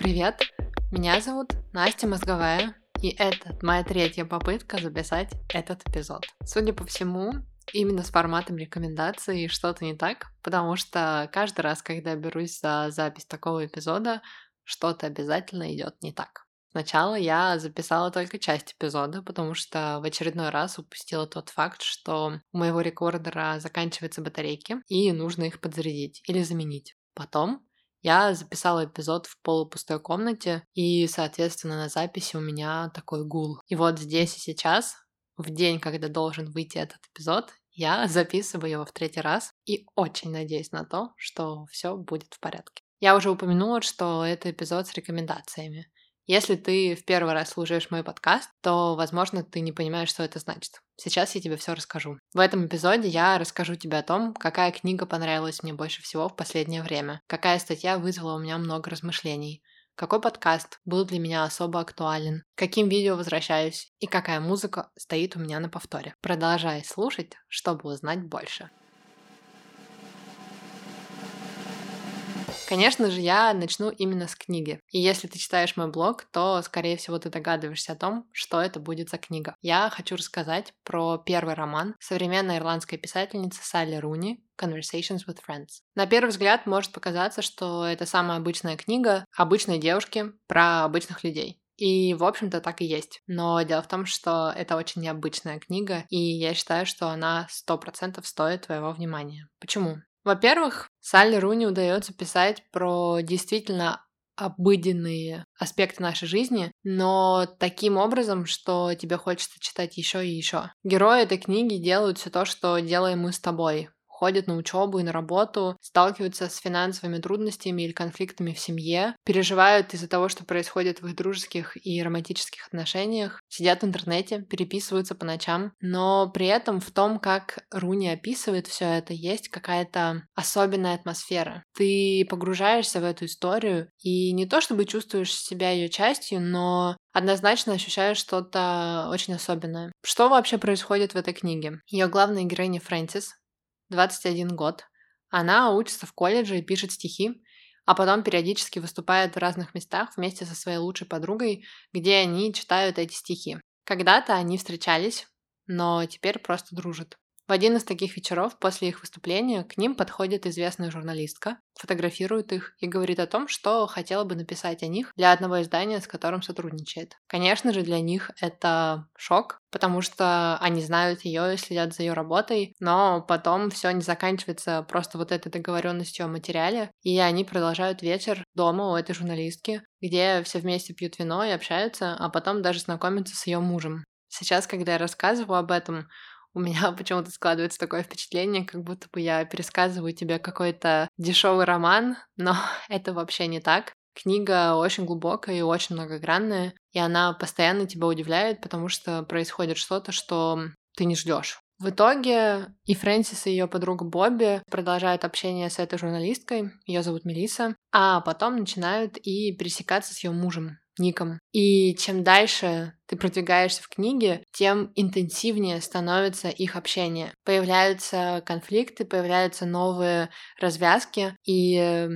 Привет, меня зовут Настя Мозговая, и это моя третья попытка записать этот эпизод. Судя по всему, именно с форматом рекомендаций что-то не так, потому что каждый раз, когда берусь за запись такого эпизода, что-то обязательно идет не так. Сначала я записала только часть эпизода, потому что в очередной раз упустила тот факт, что у моего рекордера заканчиваются батарейки, и нужно их подзарядить или заменить. Потом я записала эпизод в полупустой комнате, и, соответственно, на записи у меня такой гул. И вот здесь и сейчас, в день, когда должен выйти этот эпизод, я записываю его в третий раз и очень надеюсь на то, что все будет в порядке. Я уже упомянула, что это эпизод с рекомендациями. Если ты в первый раз слушаешь мой подкаст, то, возможно, ты не понимаешь, что это значит. Сейчас я тебе все расскажу. В этом эпизоде я расскажу тебе о том, какая книга понравилась мне больше всего в последнее время, какая статья вызвала у меня много размышлений, какой подкаст был для меня особо актуален, каким видео возвращаюсь и какая музыка стоит у меня на повторе. Продолжай слушать, чтобы узнать больше. Конечно же, я начну именно с книги. И если ты читаешь мой блог, то, скорее всего, ты догадываешься о том, что это будет за книга. Я хочу рассказать про первый роман современной ирландской писательницы Салли Руни Conversations with Friends. На первый взгляд может показаться, что это самая обычная книга обычной девушки про обычных людей. И, в общем-то, так и есть. Но дело в том, что это очень необычная книга, и я считаю, что она 100% стоит твоего внимания. Почему? Во-первых, Салли Руни удается писать про действительно обыденные аспекты нашей жизни, но таким образом, что тебе хочется читать еще и еще. Герои этой книги делают все то, что делаем мы с тобой ходят на учебу и на работу, сталкиваются с финансовыми трудностями или конфликтами в семье, переживают из-за того, что происходит в их дружеских и романтических отношениях, сидят в интернете, переписываются по ночам, но при этом в том, как Руни описывает все это, есть какая-то особенная атмосфера. Ты погружаешься в эту историю и не то чтобы чувствуешь себя ее частью, но однозначно ощущаешь что-то очень особенное. Что вообще происходит в этой книге? Ее главная героиня Фрэнсис, 21 год. Она учится в колледже и пишет стихи, а потом периодически выступает в разных местах вместе со своей лучшей подругой, где они читают эти стихи. Когда-то они встречались, но теперь просто дружат. В один из таких вечеров после их выступления к ним подходит известная журналистка, фотографирует их и говорит о том, что хотела бы написать о них для одного издания, с которым сотрудничает. Конечно же, для них это шок, потому что они знают ее и следят за ее работой, но потом все не заканчивается просто вот этой договоренностью о материале, и они продолжают вечер дома у этой журналистки, где все вместе пьют вино и общаются, а потом даже знакомятся с ее мужем. Сейчас, когда я рассказываю об этом, у меня почему-то складывается такое впечатление, как будто бы я пересказываю тебе какой-то дешевый роман, но это вообще не так. Книга очень глубокая и очень многогранная, и она постоянно тебя удивляет, потому что происходит что-то, что ты не ждешь. В итоге и Фрэнсис, и ее подруга Бобби продолжают общение с этой журналисткой, ее зовут Мелиса, а потом начинают и пересекаться с ее мужем, Ником. И чем дальше ты продвигаешься в книге, тем интенсивнее становится их общение. Появляются конфликты, появляются новые развязки, и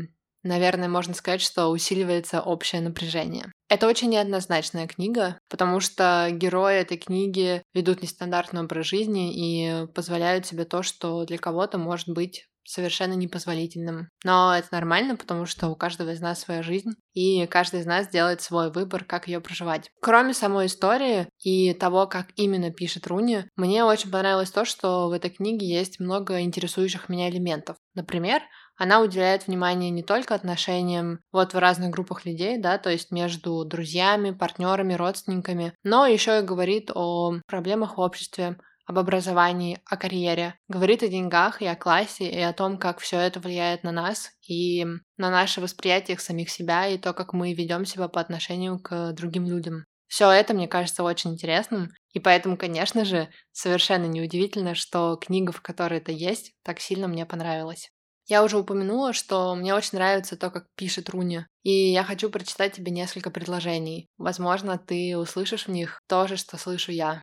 наверное, можно сказать, что усиливается общее напряжение. Это очень неоднозначная книга, потому что герои этой книги ведут нестандартный образ жизни и позволяют себе то, что для кого-то может быть совершенно непозволительным. Но это нормально, потому что у каждого из нас своя жизнь, и каждый из нас делает свой выбор, как ее проживать. Кроме самой истории и того, как именно пишет Руни, мне очень понравилось то, что в этой книге есть много интересующих меня элементов. Например, она уделяет внимание не только отношениям вот в разных группах людей, да, то есть между друзьями, партнерами, родственниками, но еще и говорит о проблемах в обществе, об образовании, о карьере, говорит о деньгах и о классе, и о том, как все это влияет на нас и на наше восприятие самих себя и то, как мы ведем себя по отношению к другим людям. Все это мне кажется очень интересным, и поэтому, конечно же, совершенно неудивительно, что книга, в которой это есть, так сильно мне понравилась. Я уже упомянула, что мне очень нравится то, как пишет Руни, и я хочу прочитать тебе несколько предложений. Возможно, ты услышишь в них то же, что слышу я.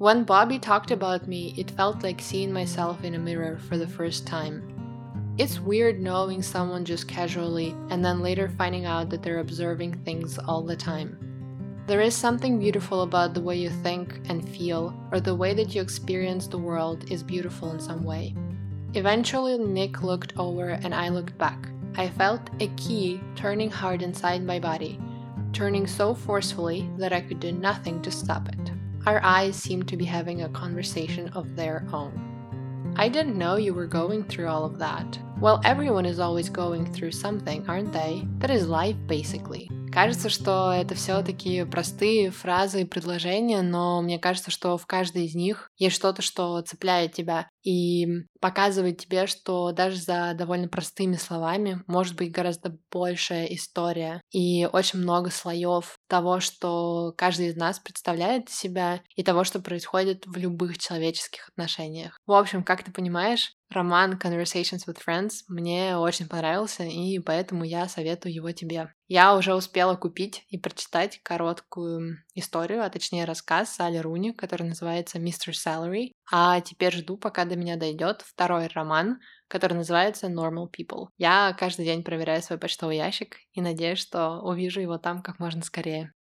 When Bobby talked about me, it felt like seeing myself in a mirror for the first time. It's weird knowing someone just casually and then later finding out that they're observing things all the time. There is something beautiful about the way you think and feel, or the way that you experience the world is beautiful in some way. Eventually, Nick looked over and I looked back. I felt a key turning hard inside my body, turning so forcefully that I could do nothing to stop it. Our eyes seemed to be having a conversation of their own. I didn't know you were going through all of that. Well, everyone is always going through something, aren't they? That is life, basically. Кажется, что это все такие простые фразы и предложения, но мне кажется, что в каждой из них есть что-то, что цепляет тебя И показывает тебе, что даже за довольно простыми словами может быть гораздо большая история и очень много слоев того, что каждый из нас представляет себя и того, что происходит в любых человеческих отношениях. В общем, как ты понимаешь, Роман Conversations with Friends мне очень понравился, и поэтому я советую его тебе. Я уже успела купить и прочитать короткую историю, а точнее рассказ Салли Руни, который называется Mr. Salary, а теперь жду, пока до меня дойдет второй роман, который называется Normal People. Я каждый день проверяю свой почтовый ящик и надеюсь, что увижу его там как можно скорее.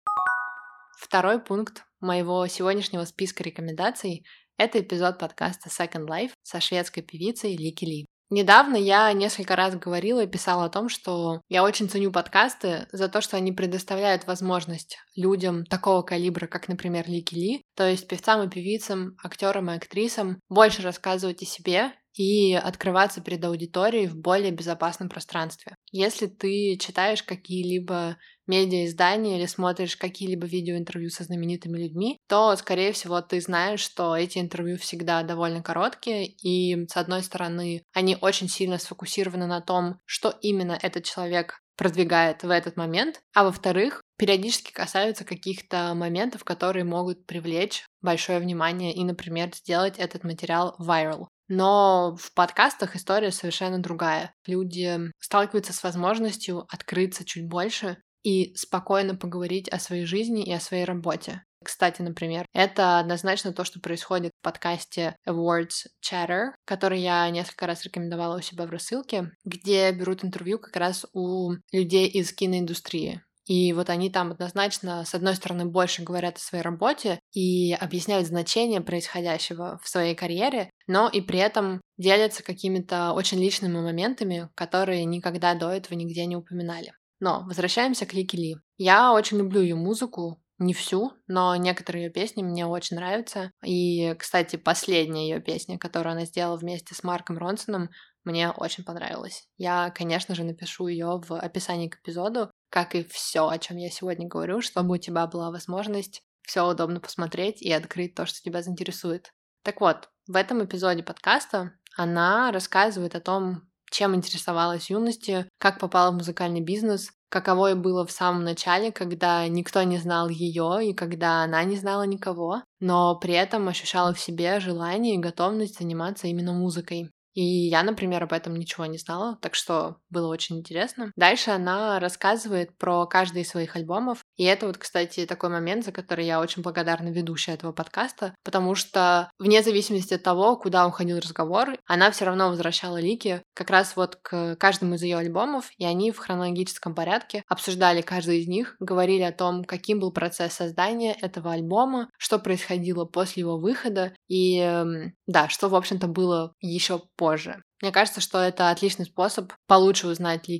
Второй пункт моего сегодняшнего списка рекомендаций это эпизод подкаста Second Life со шведской певицей Лики Ли. Недавно я несколько раз говорила и писала о том, что я очень ценю подкасты за то, что они предоставляют возможность людям такого калибра, как, например, Лики Ли, то есть певцам и певицам, актерам и актрисам, больше рассказывать о себе и открываться перед аудиторией в более безопасном пространстве. Если ты читаешь какие-либо медиаиздания или смотришь какие-либо видеоинтервью со знаменитыми людьми, то, скорее всего, ты знаешь, что эти интервью всегда довольно короткие, и, с одной стороны, они очень сильно сфокусированы на том, что именно этот человек продвигает в этот момент, а во-вторых, периодически касаются каких-то моментов, которые могут привлечь большое внимание и, например, сделать этот материал viral. Но в подкастах история совершенно другая. Люди сталкиваются с возможностью открыться чуть больше и спокойно поговорить о своей жизни и о своей работе. Кстати, например, это однозначно то, что происходит в подкасте Awards Chatter, который я несколько раз рекомендовала у себя в рассылке, где берут интервью как раз у людей из киноиндустрии. И вот они там однозначно, с одной стороны, больше говорят о своей работе и объясняют значение происходящего в своей карьере, но и при этом делятся какими-то очень личными моментами, которые никогда до этого нигде не упоминали. Но возвращаемся к Лики Ли. Я очень люблю ее музыку, не всю, но некоторые ее песни мне очень нравятся. И, кстати, последняя ее песня, которую она сделала вместе с Марком Ронсоном, мне очень понравилась. Я, конечно же, напишу ее в описании к эпизоду, как и все, о чем я сегодня говорю, чтобы у тебя была возможность все удобно посмотреть и открыть то, что тебя заинтересует. Так вот, в этом эпизоде подкаста она рассказывает о том, чем интересовалась юности, как попала в музыкальный бизнес, каково и было в самом начале, когда никто не знал ее и когда она не знала никого, но при этом ощущала в себе желание и готовность заниматься именно музыкой. И я, например, об этом ничего не знала, так что было очень интересно. Дальше она рассказывает про каждый из своих альбомов. И это вот, кстати, такой момент, за который я очень благодарна ведущей этого подкаста, потому что вне зависимости от того, куда уходил разговор, она все равно возвращала лики как раз вот к каждому из ее альбомов, и они в хронологическом порядке обсуждали каждый из них, говорили о том, каким был процесс создания этого альбома, что происходило после его выхода, и эм, да, что, в общем-то, было еще позже. Мне кажется, что это отличный способ получше узнать Ли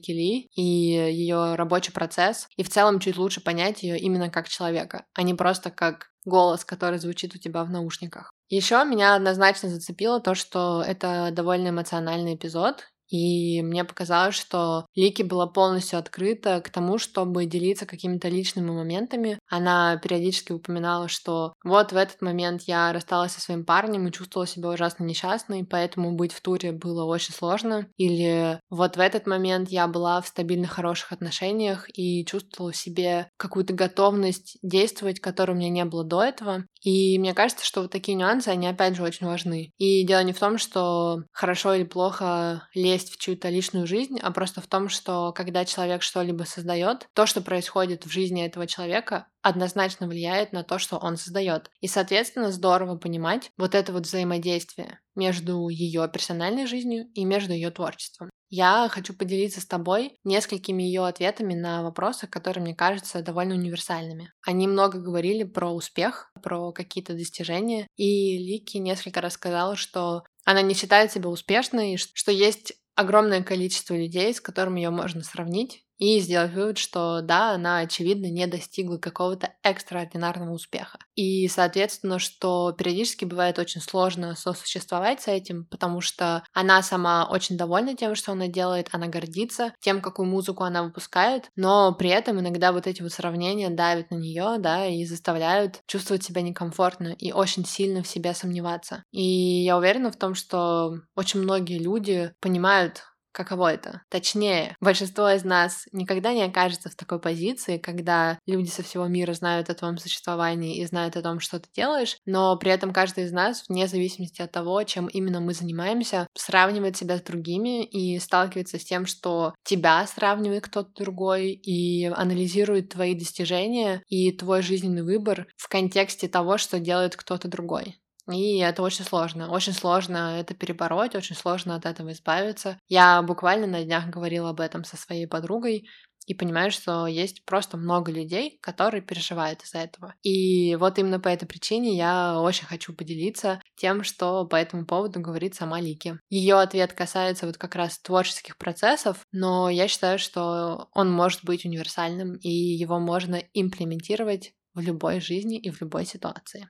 и ее рабочий процесс, и в целом чуть лучше понять ее именно как человека, а не просто как голос, который звучит у тебя в наушниках. Еще меня однозначно зацепило то, что это довольно эмоциональный эпизод, и мне показалось, что Лики была полностью открыта к тому, чтобы делиться какими-то личными моментами. Она периодически упоминала, что вот в этот момент я рассталась со своим парнем и чувствовала себя ужасно несчастной, поэтому быть в туре было очень сложно. Или вот в этот момент я была в стабильных хороших отношениях и чувствовала в себе какую-то готовность действовать, которой у меня не было до этого. И мне кажется, что вот такие нюансы, они опять же очень важны. И дело не в том, что хорошо или плохо лезть в чью-то личную жизнь, а просто в том, что когда человек что-либо создает, то, что происходит в жизни этого человека, однозначно влияет на то, что он создает. И, соответственно, здорово понимать вот это вот взаимодействие между ее персональной жизнью и между ее творчеством. Я хочу поделиться с тобой несколькими ее ответами на вопросы, которые мне кажутся довольно универсальными. Они много говорили про успех, про какие-то достижения, и Лики несколько раз сказала, что она не считает себя успешной, что есть огромное количество людей, с которыми ее можно сравнить, и сделать вывод, что да, она, очевидно, не достигла какого-то экстраординарного успеха. И, соответственно, что периодически бывает очень сложно сосуществовать с этим, потому что она сама очень довольна тем, что она делает, она гордится тем, какую музыку она выпускает, но при этом иногда вот эти вот сравнения давят на нее, да, и заставляют чувствовать себя некомфортно и очень сильно в себе сомневаться. И я уверена в том, что очень многие люди понимают, каково это. Точнее, большинство из нас никогда не окажется в такой позиции, когда люди со всего мира знают о твоем существовании и знают о том, что ты делаешь, но при этом каждый из нас, вне зависимости от того, чем именно мы занимаемся, сравнивает себя с другими и сталкивается с тем, что тебя сравнивает кто-то другой и анализирует твои достижения и твой жизненный выбор в контексте того, что делает кто-то другой. И это очень сложно. Очень сложно это перебороть, очень сложно от этого избавиться. Я буквально на днях говорила об этом со своей подругой, и понимаю, что есть просто много людей, которые переживают из-за этого. И вот именно по этой причине я очень хочу поделиться тем, что по этому поводу говорит сама Лики. Ее ответ касается вот как раз творческих процессов, но я считаю, что он может быть универсальным, и его можно имплементировать в любой жизни и в любой ситуации.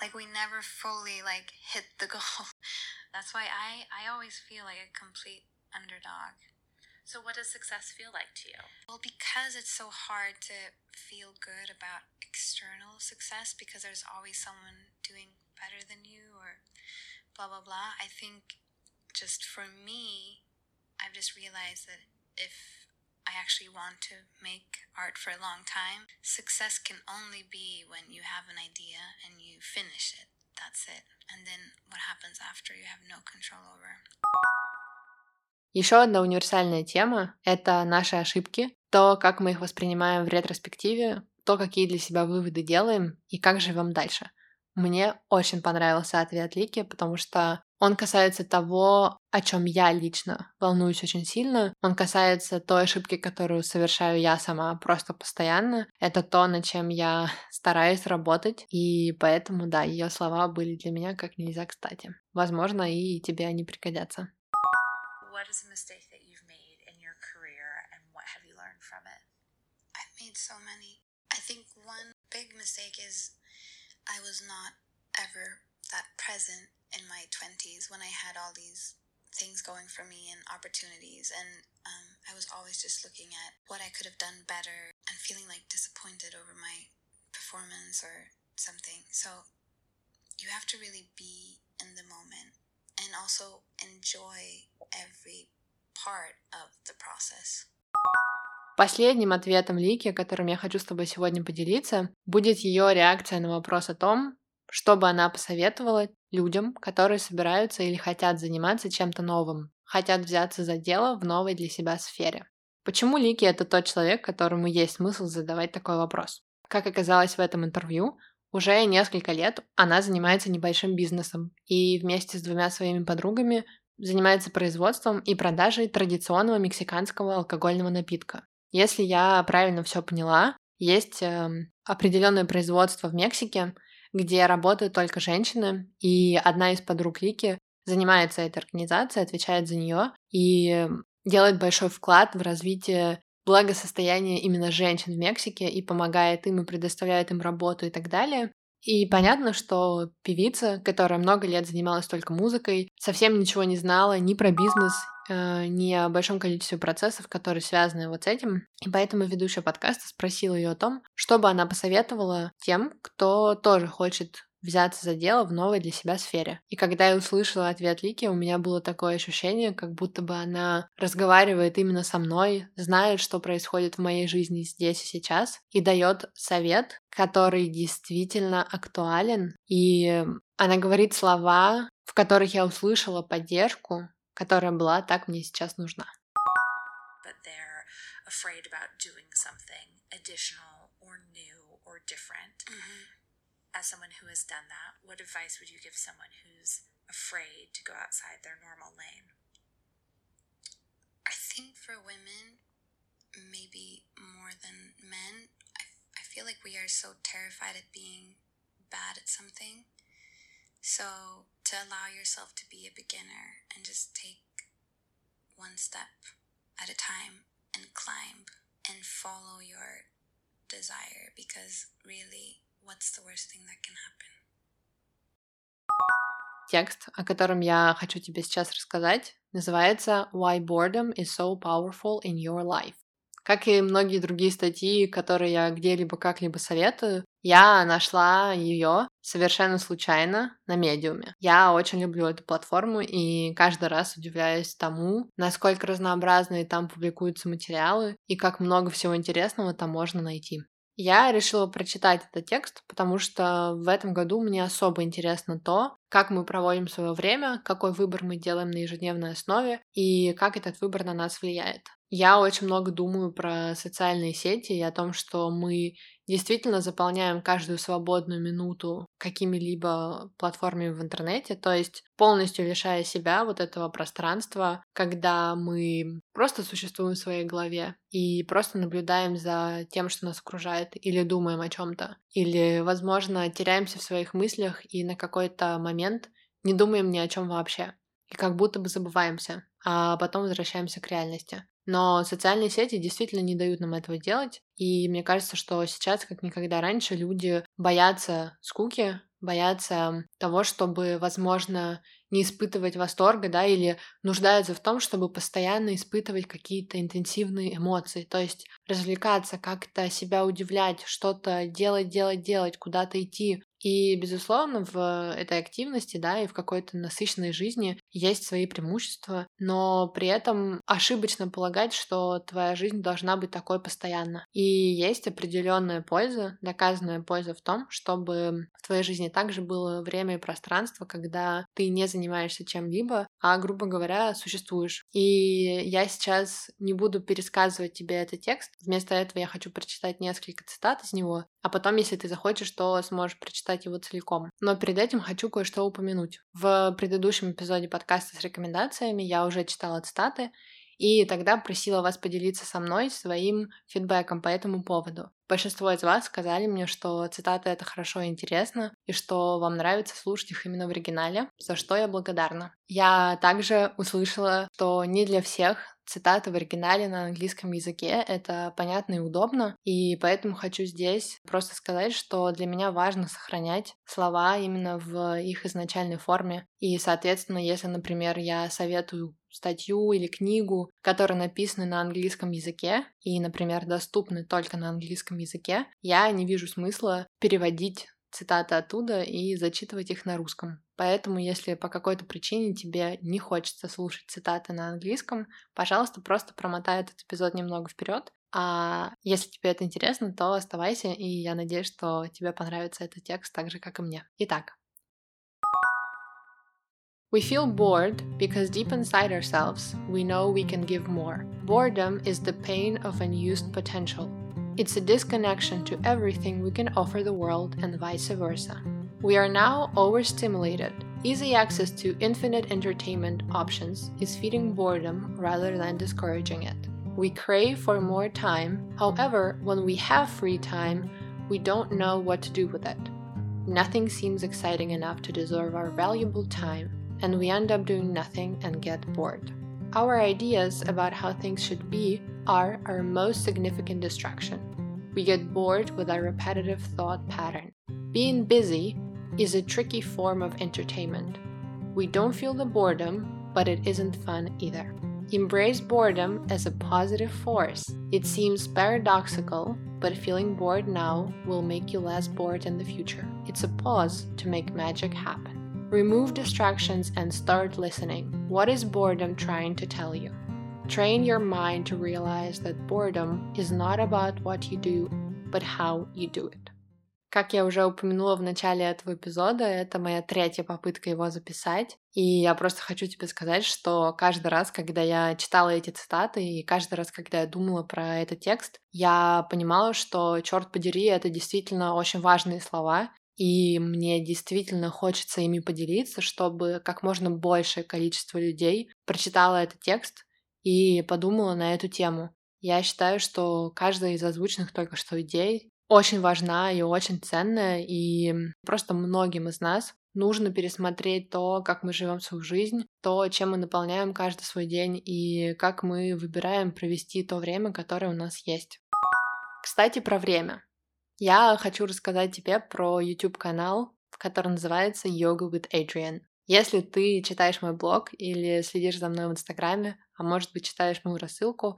Like we never fully like hit the goal. That's why I I always feel like a complete underdog. So what does success feel like to you? Well, because it's so hard to feel good about external success because there's always someone doing better than you or blah blah blah. I think just for me, I've just realized that if I actually want to make art for a long time. Success can only be when you have an idea and you finish it. That's it. And then what happens after you have no control over. Еще одна универсальная тема — это наши ошибки, то, как мы их воспринимаем в ретроспективе, то, какие для себя выводы делаем и как живем дальше. Мне очень понравился ответ Лики, потому что он касается того, о чем я лично волнуюсь очень сильно. Он касается той ошибки, которую совершаю я сама просто постоянно. Это то, над чем я стараюсь работать. И поэтому, да, ее слова были для меня как нельзя кстати. Возможно, и тебе они пригодятся. What is a mistake that you've made in your career and what have you learned from it? I've made so many. I think one big mistake is I was not ever that present in my 20s when I had all these things going for me and opportunities. And um, I was always just looking at what I could have done better and feeling like disappointed over my performance or something. So you have to really be in the moment and also enjoy every part of the process. Последним ответом Лики, которым я хочу с тобой сегодня поделиться, будет ее реакция на вопрос о том, что бы она посоветовала людям, которые собираются или хотят заниматься чем-то новым, хотят взяться за дело в новой для себя сфере. Почему Лики — это тот человек, которому есть смысл задавать такой вопрос? Как оказалось в этом интервью, уже несколько лет она занимается небольшим бизнесом и вместе с двумя своими подругами занимается производством и продажей традиционного мексиканского алкогольного напитка. Если я правильно все поняла, есть э, определенное производство в Мексике, где работают только женщины, и одна из подруг Лики занимается этой организацией, отвечает за нее и делает большой вклад в развитие благосостояния именно женщин в Мексике и помогает им и предоставляет им работу и так далее. И понятно, что певица, которая много лет занималась только музыкой, совсем ничего не знала ни про бизнес, э, ни о большом количестве процессов, которые связаны вот с этим. И поэтому ведущая подкаста спросила ее о том, что бы она посоветовала тем, кто тоже хочет взяться за дело в новой для себя сфере. И когда я услышала ответ Лики, у меня было такое ощущение, как будто бы она разговаривает именно со мной, знает, что происходит в моей жизни здесь и сейчас, и дает совет, который действительно актуален. И она говорит слова, в которых я услышала поддержку, которая была так мне сейчас нужна. afraid about doing something additional or new or different. Mm-hmm. as someone who has done that, what advice would you give someone who's afraid to go outside their normal lane? think for women, maybe more than men, I, I feel like we are so terrified at being bad at something. So to allow yourself to be a beginner and just take one step at a time and climb and follow your desire because really, what's the worst thing that can happen? Текст, о котором я хочу тебе сейчас рассказать, называется Why Boredom is so powerful in your life. Как и многие другие статьи, которые я где-либо как-либо советую, я нашла ее совершенно случайно на медиуме. Я очень люблю эту платформу и каждый раз удивляюсь тому, насколько разнообразные там публикуются материалы и как много всего интересного там можно найти. Я решила прочитать этот текст, потому что в этом году мне особо интересно то, как мы проводим свое время, какой выбор мы делаем на ежедневной основе и как этот выбор на нас влияет. Я очень много думаю про социальные сети и о том, что мы действительно заполняем каждую свободную минуту какими-либо платформами в интернете, то есть полностью лишая себя вот этого пространства, когда мы просто существуем в своей голове и просто наблюдаем за тем, что нас окружает, или думаем о чем-то, или, возможно, теряемся в своих мыслях и на какой-то момент не думаем ни о чем вообще. И как будто бы забываемся, а потом возвращаемся к реальности. Но социальные сети действительно не дают нам этого делать. И мне кажется, что сейчас, как никогда раньше, люди боятся скуки, боятся того, чтобы, возможно, не испытывать восторга, да, или нуждаются в том, чтобы постоянно испытывать какие-то интенсивные эмоции, то есть развлекаться, как-то себя удивлять, что-то делать, делать, делать, куда-то идти. И, безусловно, в этой активности, да, и в какой-то насыщенной жизни есть свои преимущества, но при этом ошибочно полагать, что твоя жизнь должна быть такой постоянно. И есть определенная польза, доказанная польза в том, чтобы в твоей жизни также было время и пространство, когда ты не занимаешься чем-либо, а, грубо говоря, существуешь. И я сейчас не буду пересказывать тебе этот текст, вместо этого я хочу прочитать несколько цитат из него, а потом, если ты захочешь, то сможешь прочитать его целиком. Но перед этим хочу кое-что упомянуть. В предыдущем эпизоде с рекомендациями я уже читала цитаты, и тогда просила вас поделиться со мной своим фидбэком по этому поводу. Большинство из вас сказали мне, что цитаты — это хорошо и интересно, и что вам нравится слушать их именно в оригинале, за что я благодарна. Я также услышала, что не для всех цитаты в оригинале на английском языке. Это понятно и удобно, и поэтому хочу здесь просто сказать, что для меня важно сохранять слова именно в их изначальной форме. И, соответственно, если, например, я советую статью или книгу, которые написаны на английском языке и, например, доступны только на английском языке, я не вижу смысла переводить цитаты оттуда и зачитывать их на русском. Поэтому, если по какой-то причине тебе не хочется слушать цитаты на английском, пожалуйста, просто промотай этот эпизод немного вперед. А если тебе это интересно, то оставайся, и я надеюсь, что тебе понравится этот текст так же, как и мне. Итак. We feel bored because deep inside ourselves, we know we can give more. Boredom is the pain of unused potential. It's a disconnection to everything we can offer the world and vice versa. We are now overstimulated. Easy access to infinite entertainment options is feeding boredom rather than discouraging it. We crave for more time, however, when we have free time, we don't know what to do with it. Nothing seems exciting enough to deserve our valuable time, and we end up doing nothing and get bored. Our ideas about how things should be are our most significant distraction. We get bored with our repetitive thought pattern. Being busy is a tricky form of entertainment. We don't feel the boredom, but it isn't fun either. Embrace boredom as a positive force. It seems paradoxical, but feeling bored now will make you less bored in the future. It's a pause to make magic happen. Remove distractions and start listening. What is boredom trying to tell you? Train your mind to realize that boredom is not about what you do, but how you do it. Как я уже упомянула в начале этого эпизода, это моя третья попытка его записать. И я просто хочу тебе сказать, что каждый раз, когда я читала эти цитаты, и каждый раз, когда я думала про этот текст, я понимала, что, черт подери, это действительно очень важные слова, и мне действительно хочется ими поделиться, чтобы как можно большее количество людей прочитало этот текст и подумала на эту тему. Я считаю, что каждая из озвученных только что идей очень важна и очень ценная, и просто многим из нас нужно пересмотреть то, как мы живем свою жизнь, то, чем мы наполняем каждый свой день и как мы выбираем провести то время, которое у нас есть. Кстати, про время. Я хочу рассказать тебе про YouTube-канал, который называется Yoga with Adrian. Если ты читаешь мой блог или следишь за мной в Инстаграме, а может быть читаешь мою рассылку,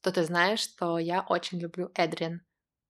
то ты знаешь, что я очень люблю Эдриан.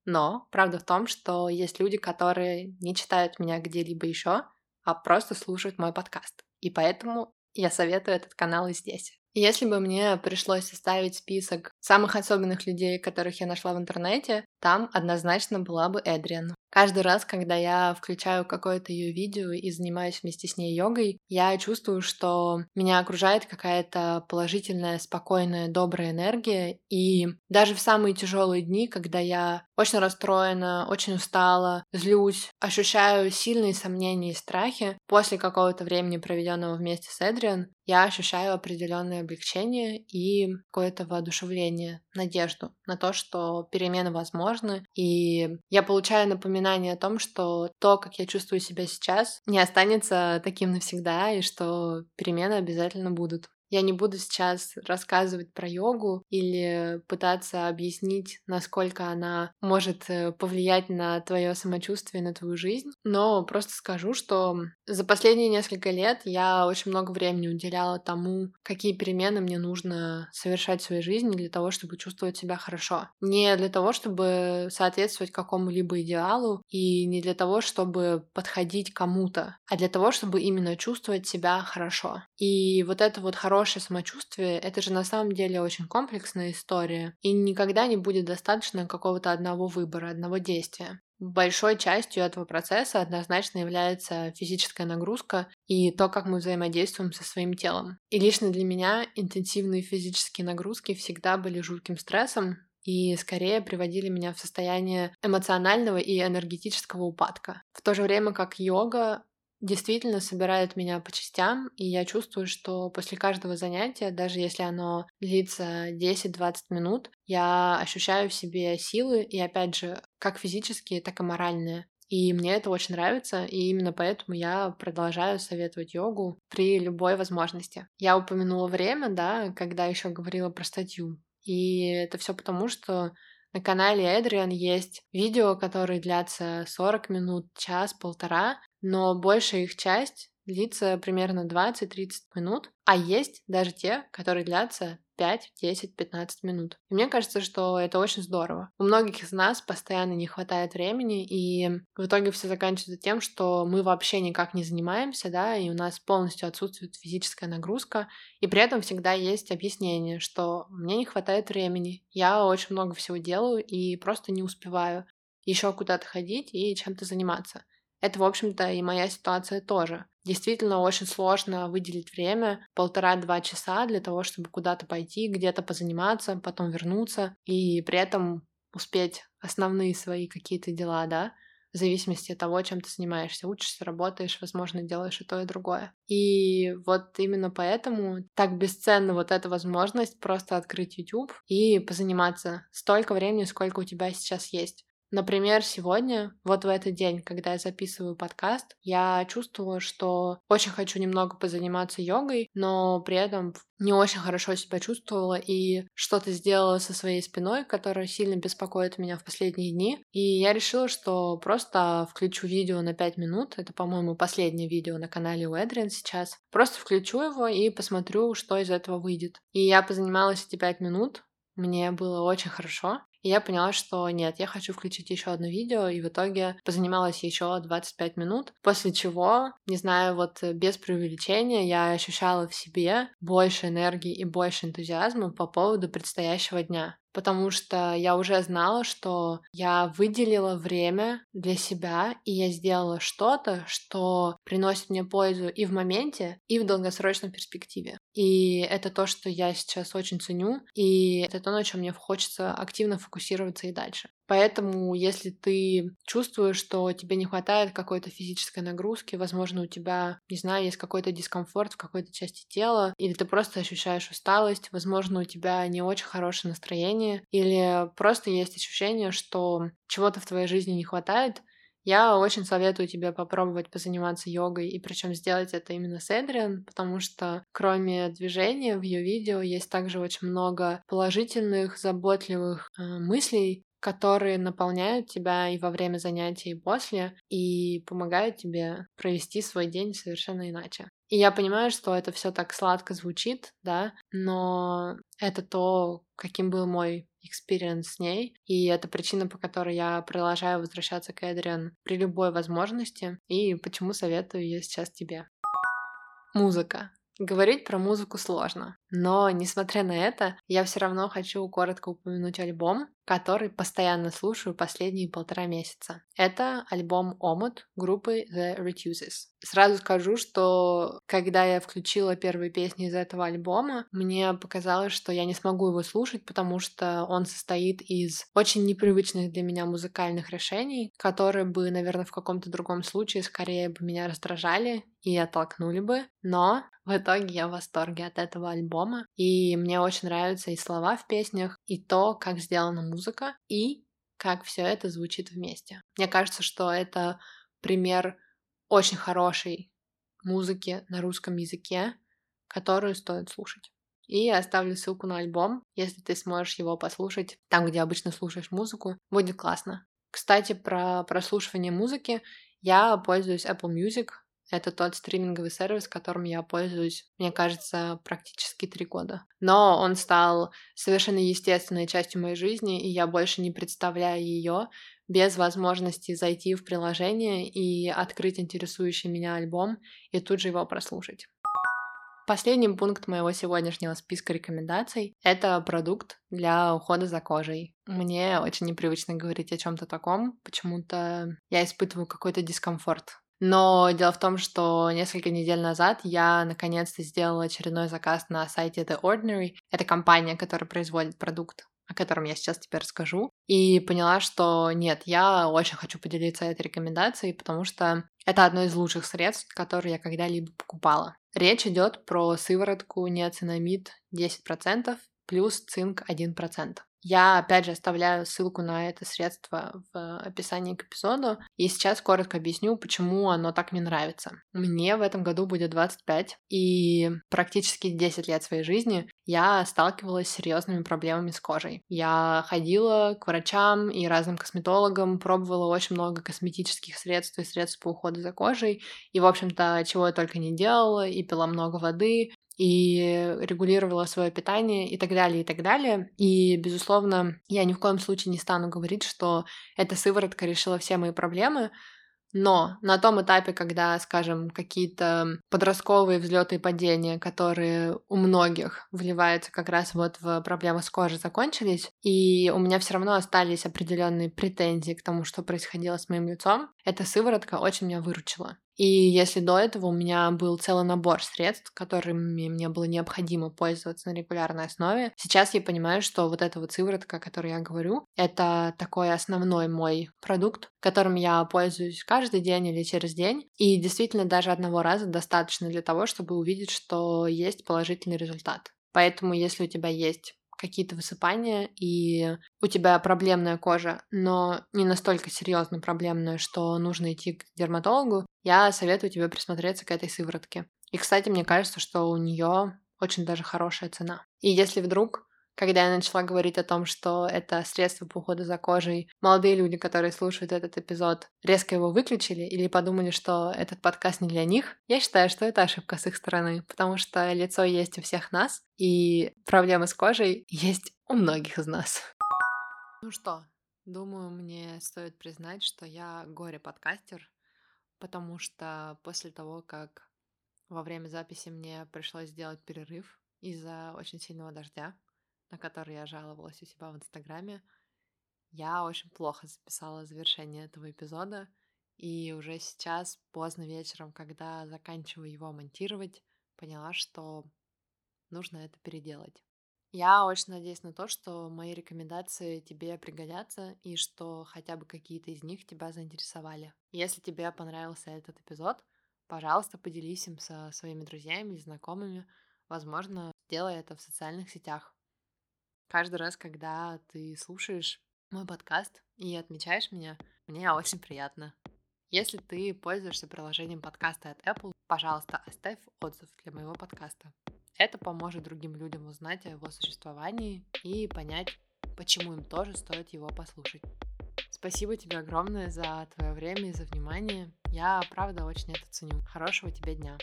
Но правда в том, что есть люди, которые не читают меня где-либо еще, а просто слушают мой подкаст. И поэтому я советую этот канал и здесь. Если бы мне пришлось составить список самых особенных людей, которых я нашла в интернете, там однозначно была бы Эдриан. Каждый раз, когда я включаю какое-то ее видео и занимаюсь вместе с ней йогой, я чувствую, что меня окружает какая-то положительная, спокойная, добрая энергия. И даже в самые тяжелые дни, когда я очень расстроена, очень устала, злюсь, ощущаю сильные сомнения и страхи, после какого-то времени, проведенного вместе с Эдриан, я ощущаю определенное облегчение и какое-то воодушевление, надежду на то, что перемены возможны. И я получаю напоминание о том, что то, как я чувствую себя сейчас, не останется таким навсегда, и что перемены обязательно будут. Я не буду сейчас рассказывать про йогу или пытаться объяснить, насколько она может э, повлиять на твое самочувствие, на твою жизнь, но просто скажу, что за последние несколько лет я очень много времени уделяла тому, какие перемены мне нужно совершать в своей жизни для того, чтобы чувствовать себя хорошо. Не для того, чтобы соответствовать какому-либо идеалу и не для того, чтобы подходить кому-то, а для того, чтобы именно чувствовать себя хорошо. И вот это вот хорошее хорошее самочувствие — это же на самом деле очень комплексная история, и никогда не будет достаточно какого-то одного выбора, одного действия. Большой частью этого процесса однозначно является физическая нагрузка и то, как мы взаимодействуем со своим телом. И лично для меня интенсивные физические нагрузки всегда были жутким стрессом, и скорее приводили меня в состояние эмоционального и энергетического упадка. В то же время как йога действительно собирает меня по частям, и я чувствую, что после каждого занятия, даже если оно длится 10-20 минут, я ощущаю в себе силы, и опять же, как физические, так и моральные. И мне это очень нравится, и именно поэтому я продолжаю советовать йогу при любой возможности. Я упомянула время, да, когда еще говорила про статью. И это все потому, что на канале Эдриан есть видео, которые длятся 40 минут, час, полтора, но большая их часть длится примерно 20-30 минут, а есть даже те, которые длятся 5, 10, 15 минут. И мне кажется, что это очень здорово. У многих из нас постоянно не хватает времени, и в итоге все заканчивается тем, что мы вообще никак не занимаемся, да, и у нас полностью отсутствует физическая нагрузка, и при этом всегда есть объяснение, что мне не хватает времени, я очень много всего делаю и просто не успеваю еще куда-то ходить и чем-то заниматься. Это, в общем-то, и моя ситуация тоже. Действительно очень сложно выделить время, полтора-два часа для того, чтобы куда-то пойти, где-то позаниматься, потом вернуться и при этом успеть основные свои какие-то дела, да, в зависимости от того, чем ты занимаешься. Учишься, работаешь, возможно, делаешь и то, и другое. И вот именно поэтому так бесценна вот эта возможность просто открыть YouTube и позаниматься столько времени, сколько у тебя сейчас есть. Например, сегодня, вот в этот день, когда я записываю подкаст, я чувствую, что очень хочу немного позаниматься йогой, но при этом не очень хорошо себя чувствовала и что-то сделала со своей спиной, которая сильно беспокоит меня в последние дни. И я решила, что просто включу видео на 5 минут. Это, по-моему, последнее видео на канале у Эдриан сейчас. Просто включу его и посмотрю, что из этого выйдет. И я позанималась эти 5 минут. Мне было очень хорошо. И я поняла, что нет, я хочу включить еще одно видео, и в итоге позанималась еще 25 минут, после чего, не знаю, вот э, без преувеличения, я ощущала в себе больше энергии и больше энтузиазма по поводу предстоящего дня потому что я уже знала, что я выделила время для себя, и я сделала что-то, что приносит мне пользу и в моменте, и в долгосрочной перспективе. И это то, что я сейчас очень ценю, и это то, на чем мне хочется активно фокусироваться и дальше. Поэтому, если ты чувствуешь, что тебе не хватает какой-то физической нагрузки, возможно, у тебя, не знаю, есть какой-то дискомфорт в какой-то части тела, или ты просто ощущаешь усталость, возможно, у тебя не очень хорошее настроение, или просто есть ощущение, что чего-то в твоей жизни не хватает, я очень советую тебе попробовать позаниматься йогой, и причем сделать это именно с Эдриан, потому что кроме движения в ее видео есть также очень много положительных, заботливых э, мыслей, которые наполняют тебя и во время занятий, и после, и помогают тебе провести свой день совершенно иначе. И я понимаю, что это все так сладко звучит, да, но это то, каким был мой experience с ней, и это причина, по которой я продолжаю возвращаться к Эдриан при любой возможности, и почему советую ее сейчас тебе. Музыка. Говорить про музыку сложно, но несмотря на это, я все равно хочу коротко упомянуть альбом, который постоянно слушаю последние полтора месяца. Это альбом «Омут» группы The Retuses. Сразу скажу, что когда я включила первые песни из этого альбома, мне показалось, что я не смогу его слушать, потому что он состоит из очень непривычных для меня музыкальных решений, которые бы, наверное, в каком-то другом случае скорее бы меня раздражали и оттолкнули бы. Но в итоге я в восторге от этого альбома, и мне очень нравятся и слова в песнях, и то, как сделана музыка, и как все это звучит вместе. Мне кажется, что это пример очень хорошей музыки на русском языке, которую стоит слушать. И оставлю ссылку на альбом, если ты сможешь его послушать там, где обычно слушаешь музыку, будет классно. Кстати, про прослушивание музыки я пользуюсь Apple Music, это тот стриминговый сервис, которым я пользуюсь, мне кажется, практически три года. Но он стал совершенно естественной частью моей жизни, и я больше не представляю ее без возможности зайти в приложение и открыть интересующий меня альбом и тут же его прослушать. Последний пункт моего сегодняшнего списка рекомендаций — это продукт для ухода за кожей. Мне очень непривычно говорить о чем то таком, почему-то я испытываю какой-то дискомфорт но дело в том, что несколько недель назад я наконец-то сделала очередной заказ на сайте The Ordinary. Это компания, которая производит продукт о котором я сейчас теперь расскажу, и поняла, что нет, я очень хочу поделиться этой рекомендацией, потому что это одно из лучших средств, которые я когда-либо покупала. Речь идет про сыворотку неоцинамид 10% плюс цинк 1%. Я, опять же, оставляю ссылку на это средство в описании к эпизоду. И сейчас коротко объясню, почему оно так мне нравится. Мне в этом году будет 25, и практически 10 лет своей жизни я сталкивалась с серьезными проблемами с кожей. Я ходила к врачам и разным косметологам, пробовала очень много косметических средств и средств по уходу за кожей, и, в общем-то, чего я только не делала, и пила много воды, и регулировала свое питание и так далее, и так далее. И, безусловно, я ни в коем случае не стану говорить, что эта сыворотка решила все мои проблемы, но на том этапе, когда, скажем, какие-то подростковые взлеты и падения, которые у многих вливаются как раз вот в проблемы с кожей, закончились, и у меня все равно остались определенные претензии к тому, что происходило с моим лицом, эта сыворотка очень меня выручила. И если до этого у меня был целый набор средств, которыми мне было необходимо пользоваться на регулярной основе, сейчас я понимаю, что вот эта вот сыворотка, о которой я говорю, это такой основной мой продукт, которым я пользуюсь каждый день или через день. И действительно даже одного раза достаточно для того, чтобы увидеть, что есть положительный результат. Поэтому если у тебя есть какие-то высыпания, и у тебя проблемная кожа, но не настолько серьезно проблемная, что нужно идти к дерматологу, я советую тебе присмотреться к этой сыворотке. И, кстати, мне кажется, что у нее очень даже хорошая цена. И если вдруг когда я начала говорить о том, что это средство по уходу за кожей, молодые люди, которые слушают этот эпизод, резко его выключили или подумали, что этот подкаст не для них, я считаю, что это ошибка с их стороны, потому что лицо есть у всех нас, и проблемы с кожей есть у многих из нас. Ну что, думаю, мне стоит признать, что я горе-подкастер, потому что после того, как во время записи мне пришлось сделать перерыв из-за очень сильного дождя, на который я жаловалась у себя в Инстаграме, я очень плохо записала завершение этого эпизода, и уже сейчас, поздно вечером, когда заканчиваю его монтировать, поняла, что нужно это переделать. Я очень надеюсь на то, что мои рекомендации тебе пригодятся и что хотя бы какие-то из них тебя заинтересовали. Если тебе понравился этот эпизод, пожалуйста, поделись им со своими друзьями и знакомыми. Возможно, сделай это в социальных сетях. Каждый раз, когда ты слушаешь мой подкаст и отмечаешь меня, мне очень приятно. Если ты пользуешься приложением подкаста от Apple, пожалуйста, оставь отзыв для моего подкаста. Это поможет другим людям узнать о его существовании и понять, почему им тоже стоит его послушать. Спасибо тебе огромное за твое время и за внимание. Я правда очень это ценю. Хорошего тебе дня.